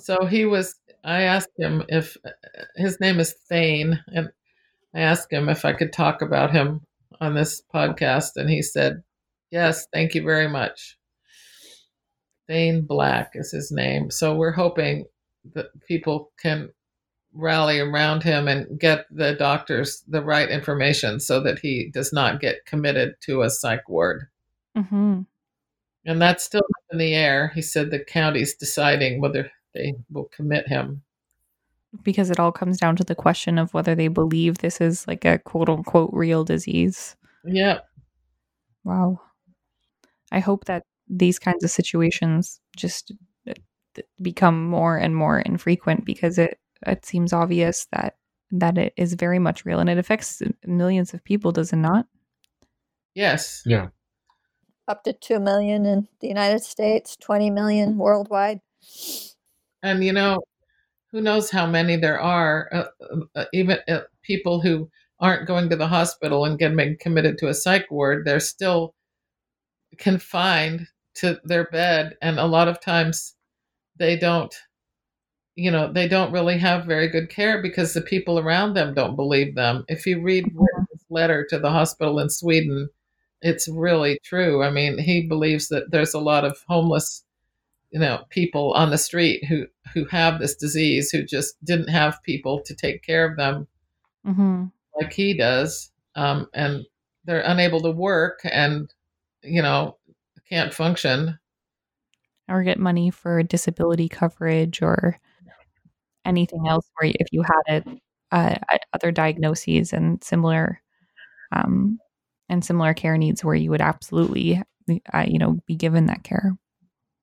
So he was, I asked him if his name is Thane, and I asked him if I could talk about him on this podcast, and he said, Yes, thank you very much. Thane Black is his name. So we're hoping that people can rally around him and get the doctors the right information so that he does not get committed to a psych ward. Mhm. And that's still in the air. He said the county's deciding whether they will commit him. Because it all comes down to the question of whether they believe this is like a quote unquote real disease. Yep. Wow. I hope that these kinds of situations just become more and more infrequent because it it seems obvious that that it is very much real and it affects millions of people, does it not? Yes. Yeah. Up to 2 million in the United States, 20 million worldwide. And you know, who knows how many there are, uh, uh, even uh, people who aren't going to the hospital and getting committed to a psych ward, they're still confined to their bed. And a lot of times they don't, you know, they don't really have very good care because the people around them don't believe them. If you read Whitney's letter to the hospital in Sweden, it's really true. I mean, he believes that there's a lot of homeless, you know, people on the street who who have this disease who just didn't have people to take care of them Mm-hmm. like he does, um, and they're unable to work and you know can't function. Or get money for disability coverage or anything else where if you had it, uh, other diagnoses and similar, um, and similar care needs where you would absolutely, uh, you know, be given that care.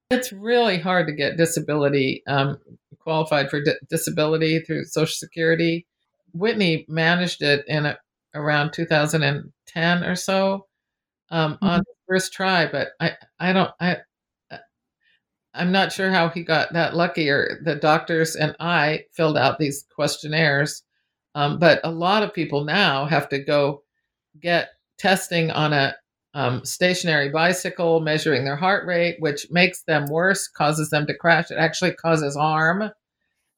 It's really hard to get disability um, qualified for di- disability through Social Security. Whitney managed it in a, around 2010 or so um, on the first try, but I, I don't, I, I'm not sure how he got that lucky. Or the doctors and I filled out these questionnaires, um, but a lot of people now have to go get testing on a um, stationary bicycle, measuring their heart rate, which makes them worse, causes them to crash. It actually causes harm.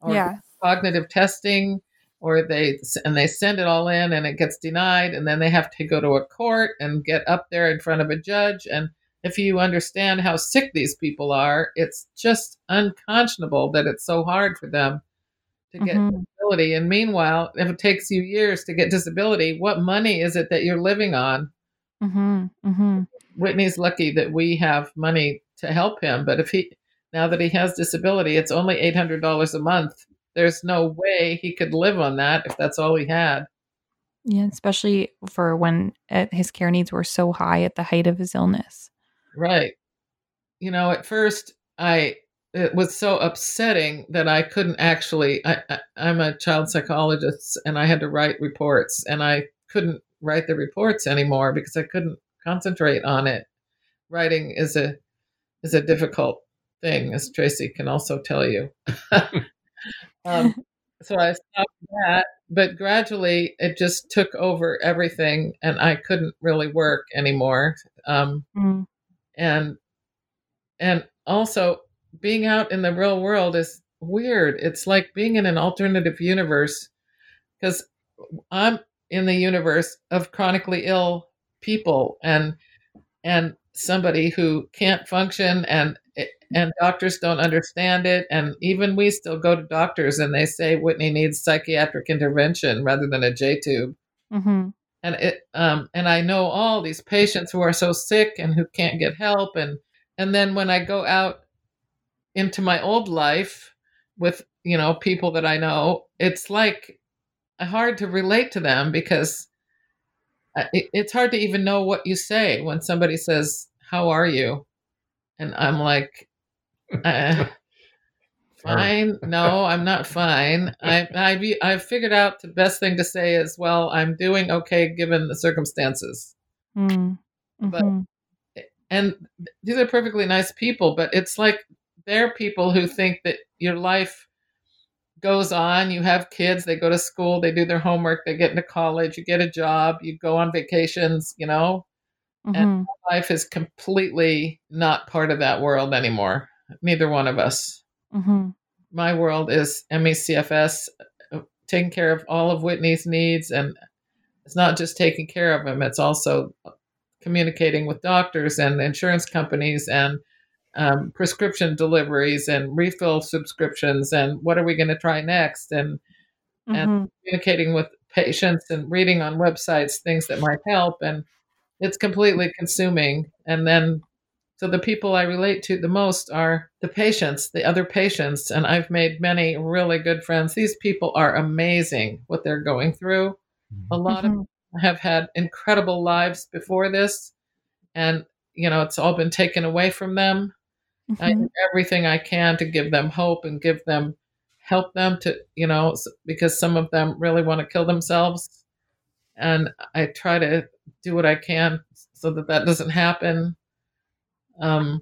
Or Yeah. cognitive testing or they and they send it all in and it gets denied and then they have to go to a court and get up there in front of a judge and if you understand how sick these people are it's just unconscionable that it's so hard for them to get Mhm. disability and meanwhile if it takes you years to get disability what money is it that you're living on Mm-hmm. Mm-hmm. Whitney's lucky that we have money to help him, but if he now that he has disability, it's only eight hundred dollars a month. There's no way he could live on that if that's all he had. Yeah, especially for when uh, his care needs were so high at the height of his illness. Right. You know, at first I it was so upsetting that I couldn't actually I, I I'm a child psychologist and I had to write reports and I couldn't write the reports anymore because I couldn't concentrate on it. Writing is a is a difficult thing, as Tracie can also tell you. um, so I stopped that, but gradually it just took over everything, and I couldn't really work anymore. Um, Mm. And and also being out in the real world is weird. It's like being in an alternative universe because I'm in the universe of chronically ill people and and somebody who can't function and and doctors don't understand it and even we still go to doctors and they say Whitney needs psychiatric intervention rather than a J tube Mm-hmm. And it um and I know all these patients who are so sick and who can't get help. And and then when I go out into my old life with you know people that I know it's like hard to relate to them because uh, it, it's hard to even know what you say when somebody says how are you? And I'm like uh, fine. no I'm not fine. I I I've figured out the best thing to say is well I'm doing okay given the circumstances. Mm. But- Mhm. and these are perfectly nice people but it's like they're people who think that your life goes on. You have kids they go to school they do their homework they get into college you get a job you go on vacations you know? Mhm. life is completely not part of that world anymore. Neither one of us Mhm. my world is MECFS uh, taking care of all of Whitney's needs and it's not just taking care of him it's also communicating with doctors and insurance companies and um, prescription deliveries and refill subscriptions and what are we going to try next and and Mhm. communicating with patients and reading on websites things that might help and it's completely consuming and then so the people i relate to the most are the patients the other patients and i've made many really good friends. These people are amazing what they're going through. A lot of Mhm. them have had incredible lives before this and you know it's all been taken away from them. I Mhm. do everything I can to give them hope and give them help them to you know because some of them really want to kill themselves. And I try to do what I can so that that doesn't happen um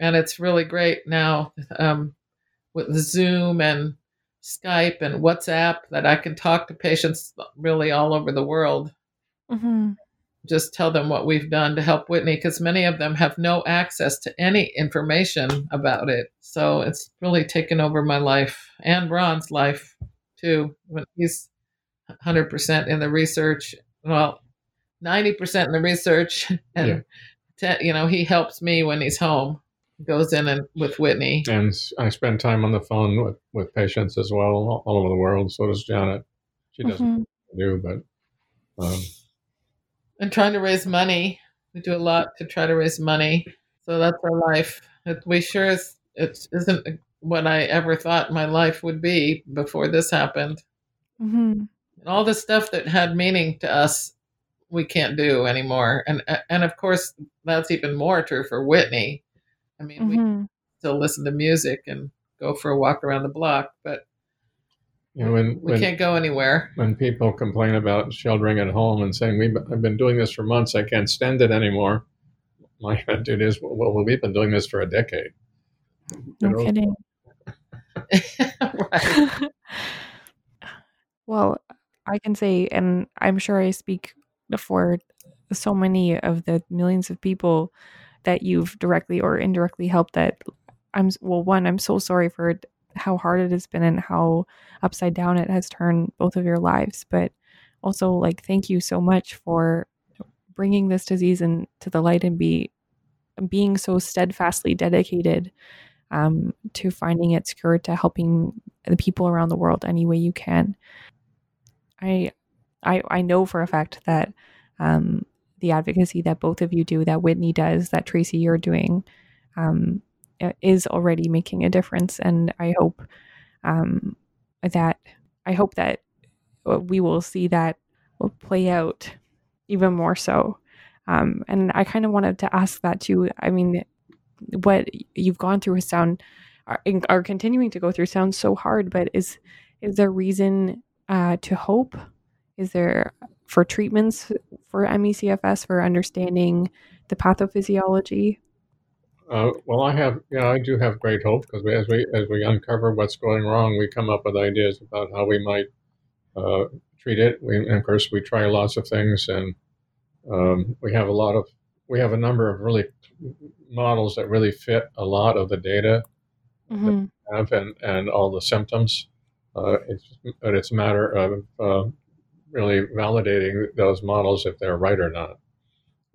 and it's really great now um with Zoom and Skype and WhatsApp that I can talk to patients really all over the world Mhm. just tell them what we've done to help Whitney because many of them have no access to any information about it. So it's really taken over my life and Ron's life too. When he's 100% in the research, well, 90% in the research and te- you know he helps me when he's home goes in and with whitney And I spend time on the phone with, with patients as well, all, all over the world. So does Janet. She doesn't Mhm. do, but um, and trying to raise money we do a lot to try to raise money so that's our life it, we sure is it isn't what i ever thought my life would be before this happened Mhm. and all the stuff that had meaning to us we can't do anymore and and of course that's even more true for whitney i mean we Mhm. still listen to music and go for a walk around the block but you know, when, we when, can't go anywhere when people complain about sheltering at home and saying, we've, I've been doing this for months, I can't stand it anymore. My attitude is, well, we've been doing this for a decade. No You kidding. well, I can say, and I'm sure I speak for so many of the millions of people that you've directly or indirectly helped that I'm, well, one, I'm so sorry for how hard it has been and how upside down it has turned both of your lives. But also, like, thank you so much for bringing this disease into the light and be being so steadfastly dedicated um, to finding its cure, to helping the people around the world any way you can. I, I, I know for a fact that um, the advocacy that both of you do, that Whitney does, that Tracie you're doing, um, is already making a difference, and I hope um, that I hope that we will see that will play out even more so. Um, and I kind of wanted to ask that too. I mean, what you've gone through has sound are, are continuing to go through sounds so hard, but is is there reason uh, to hope? Is there for treatments for ME/CFS for understanding the pathophysiology? Uh, well, I have, yeah, I do have great hope because we, as we as we uncover what's going wrong, we come up with ideas about how we might uh, treat it. We, and of course, we try lots of things, and um, we have a lot of we have a number of really models that really fit a lot of the data Mm-hmm. have and, and all the symptoms. Uh, it's, but it's a matter of uh, really validating those models if they're right or not.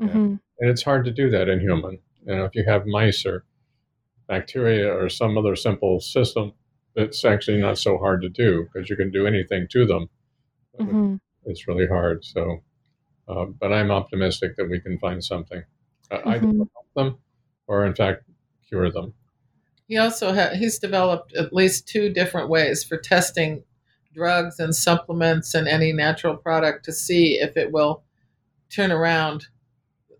Mm-hmm. And it's hard to do that in human. You know, if you have mice or bacteria or some other simple system, it's actually not so hard to do because you can do anything to them. Mm-hmm. It's really hard. So, uh, but I'm optimistic that we can find something uh, either to help them or, in fact, cure them. He also ha- he's developed at least two different ways for testing drugs and supplements and any natural product to see if it will turn around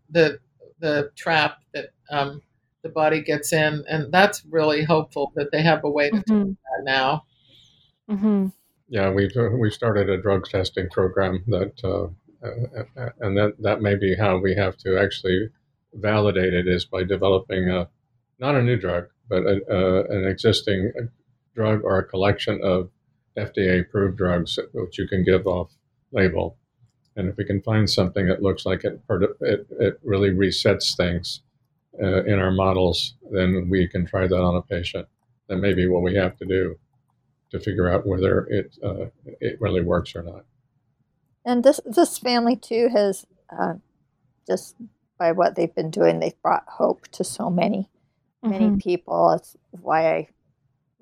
the the trap that um, the body gets in, and that's really hopeful that they have a way to do Mm-hmm. that now. Mm-hmm. Yeah, we've we started a drug testing program that, uh, uh, and that that may be how we have to actually validate it is by developing a not a new drug, but a, uh, an existing drug or a collection of FDA approved drugs which you can give off label. And if we can find something that looks like it it, it really resets things uh, in our models, then we can try that on a patient. That may be what we have to do to figure out whether it uh, it really works or not. And this this family too has uh, just by what they've been doing, they've brought hope to so many many Mm-hmm. people. It's why I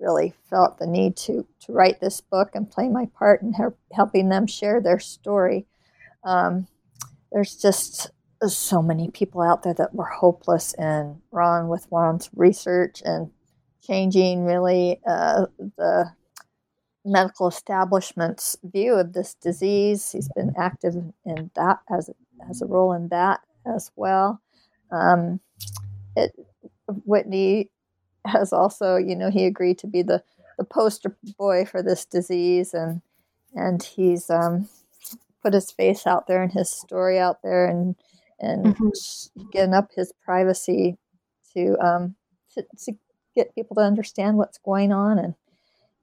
really felt the need to to write this book and play my part in her, helping them share their story. Um, there's just so many people out there that were hopeless, and Ron with Ron's research and changing really uh, the medical establishment's view of this disease. He's been active in that as has a role in that as well. Um, it Whitney has also, you know, he agreed to be the, the poster boy for this disease, and and he's um, put his face out there and his story out there, and and Mhm. given up his privacy to um, to, to get people to understand what's going on and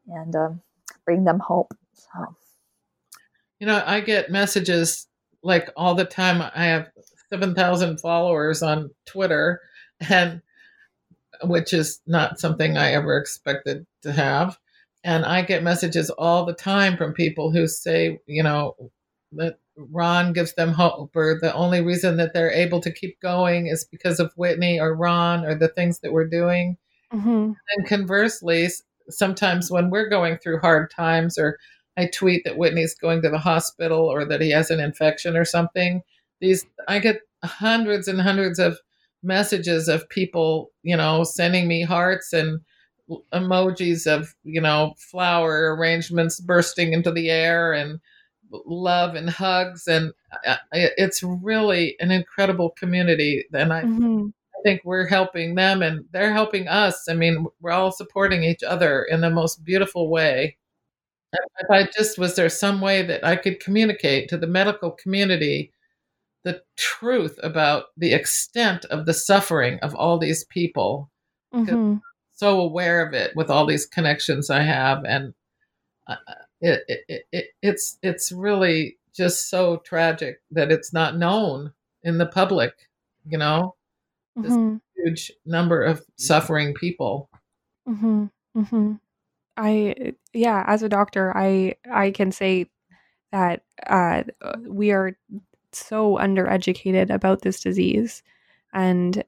and um, bring them hope. So. You know, I get messages like all the time. I have 7,000 followers on Twitter, and which is not something I ever expected to have. And I get messages all the time from people who say, you know, that Ron gives them hope, or the only reason that they're able to keep going is because of Whitney or Ron or the things that we're doing. Mm-hmm. And conversely, sometimes when we're going through hard times, or I tweet that Whitney's going to the hospital or that he has an infection or something, these I get hundreds and hundreds of messages of people, you know, sending me hearts and emojis of, you know, flower arrangements bursting into the air and love and hugs. And it's really an incredible community. And I, Mm-hmm. I think we're helping them and they're helping us. I mean we're all supporting each other in the most beautiful way. If i just was there some way that i could communicate to the medical community the truth about the extent of the suffering of all these people Mm-hmm. so aware of it with all these connections i have and uh, it, it, it, it's it's really just so tragic that it's not known in the public you know this Mm-hmm. huge number of suffering people Mm-hmm. Mm-hmm. I yeah, as a doctor, I I can say that uh, we are so undereducated about this disease, and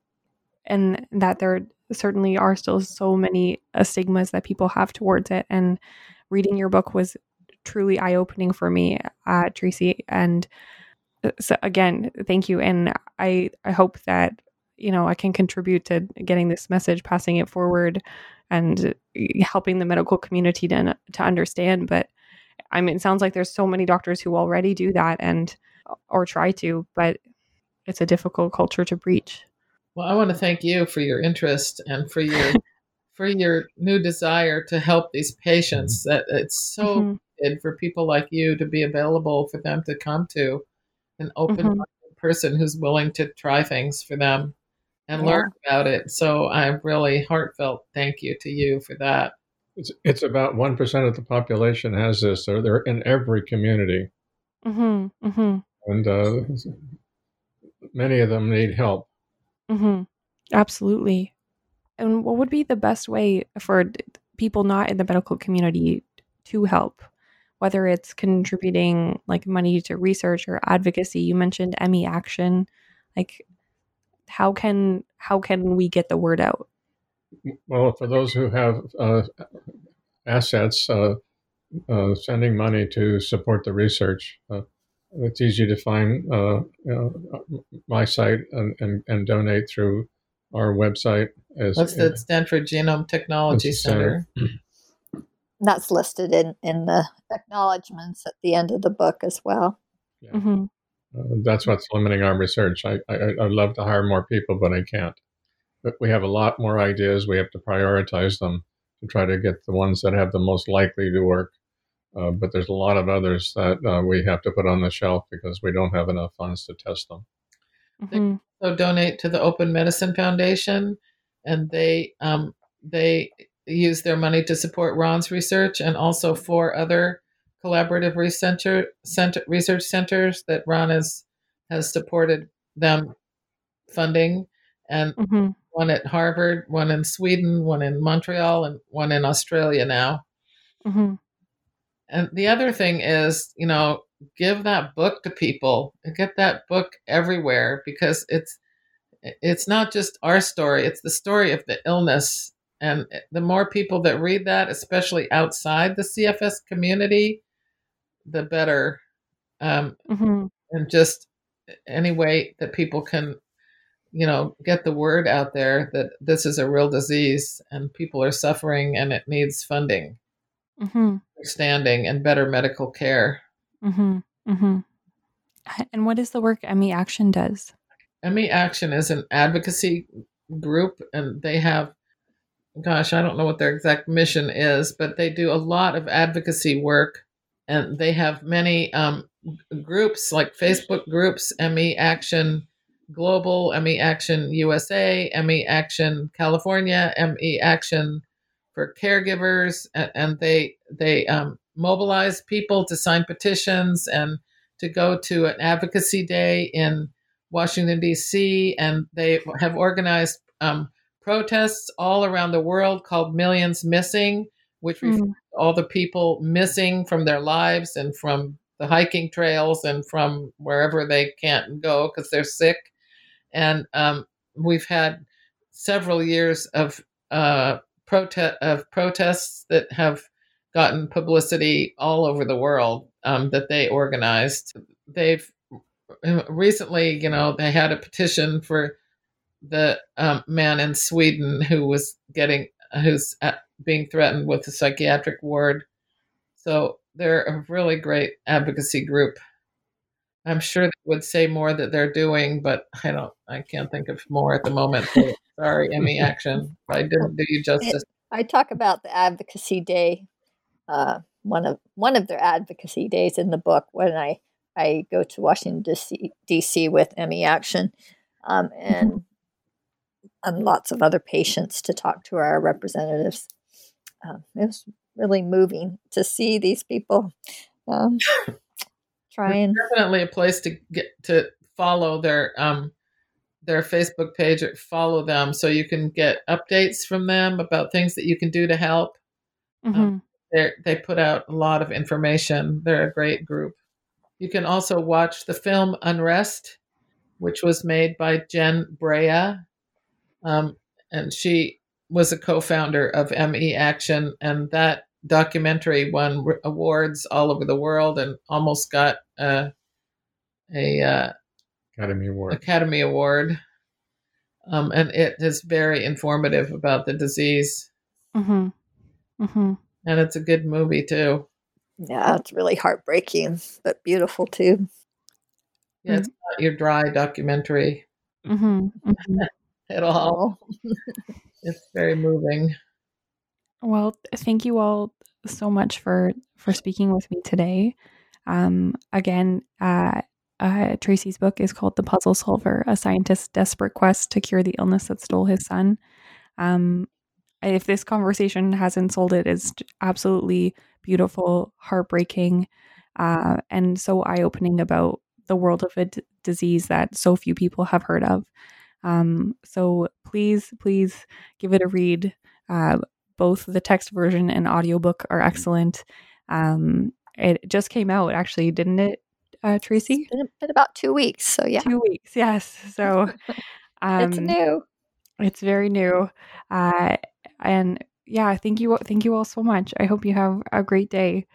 and that there certainly are still so many uh, stigmas that people have towards it. And reading your book was truly eye opening for me, uh, Tracie. And uh, so again, thank you. And I I hope that you know I can contribute to getting this message, passing it forward, and helping the medical community to to understand. But I mean, it sounds like there's so many doctors who already do that and or try to, but it's a difficult culture to breach. well i want to thank you for your interest and for your for your new desire to help these patients that it's so Mhm. needed for people like you to be available for them to come to an open Mhm. person who's willing to try things for them and Yeah. learn about it so i'm really heartfelt thank you to you for that It's, it's about 1% of the population has this. They're, they're in every community. Mm-hmm. Mm-hmm. And uh, many of them need help. Mm-hmm. Absolutely. And what would be the best way for people not in the medical community to help? Whether it's contributing like money to research or advocacy. You mentioned ME Action. Like, how can how can we get the word out? Well, for those who have uh, assets, uh, uh, sending money to support the research, uh, it's easy to find uh, you know, my site and, and, and donate through our website. As, what's the stanford genome technology Center. center That's listed in, in the acknowledgments at the end of the book as well. Yeah. Mm-hmm. Uh, that's what's limiting our research. I, I, I'd love to hire more people, but I can't. But we have a lot more ideas. We have to prioritize them to try to get the ones that have the most likely to work. Uh, but there's a lot of others that uh, we have to put on the shelf because we don't have enough funds to test them. Mm-hmm. so donate to the Open Medicine Foundation, and they um, they use their money to support Ron's research and also four other collaborative research center, research centers that Ron has has supported them funding, and Mm-hmm. one at Harvard, one in Sweden, one in Montreal, and one in Australia now. Mm-hmm. And the other thing is, you know, give that book to people and get that book everywhere because it's it's not just our story, it's the story of the illness. And the more people that read that, especially outside the CFS community, the better. Um, Mm-hmm. and just any way that people can, you know, get the word out there that this is a real disease and people are suffering and it needs funding, Mm-hmm. Understanding, and better medical care. Mm-hmm. Mm-hmm. And what is the work ME Action does? ME Action is an advocacy group, and they have, gosh, I don't know what their exact mission is, but they do a lot of advocacy work, and they have many um, groups like Facebook groups, ME Action Global, ME Action USA, ME Action California, ME Action for caregivers, and, and they they um, mobilize people to sign petitions and to go to an advocacy day in Washington, D.C., and they have organized um, protests all around the world called Millions Missing, which refers Mm. to all the people missing from their lives and from the hiking trails and from wherever they can't go because they're sick. And um, we've had several years of uh, protest of protests that have gotten publicity all over the world um, that they organized. They've uh, recently, you know, they had a petition for the um, man in Sweden who was getting who's being threatened with a psychiatric ward. So they're a really great advocacy group. I'm sure they would say more that they're doing, but I don't. I can't think of more at the moment. So sorry, ME Action. I didn't do you justice. I talk about the advocacy day, uh, one of one of their advocacy days in the book when I I go to Washington D.C. with ME Action, um, and and lots of other patients to talk to our representatives. Um, it was really moving to see these people um, trying. definitely a place to get to follow their um, their Facebook page or follow them so you can get updates from them about things that you can do to help. Mm-hmm. Um, they put out a lot of information. They're a great group. You can also watch the film Unrest, which was made by Jen Brea. Um, and she was a co-founder of ME Action, and that documentary won awards all over the world and almost got a, a uh, Academy Award. Academy Award. Um, and it is very informative about the disease. Mm-hmm. Mm-hmm. And it's a good movie too. Yeah, it's really heartbreaking, but beautiful too. Yeah, it's mm-hmm. not your dry documentary mm-hmm. mm-hmm. at all. it's very moving. Well, thank you all so much for for speaking with me today. Um, again, uh, uh, Tracie's book is called The Puzzle Solver: A Scientist's Desperate Quest to Cure the Illness That Stole His Son. Um, if this conversation hasn't sold it, it's absolutely beautiful, heartbreaking, uh, and so eye opening about the world of a d- disease that so few people have heard of. Um, so please, please give it a read. Uh, both the text version and audiobook are excellent. Um, it just came out, actually, didn't it, uh, Tracie? It's been, been, about two weeks. So, yeah. Two weeks, yes. So, um, it's new. It's very new. Uh, and yeah, thank you thank you all so much. I hope you have a great day.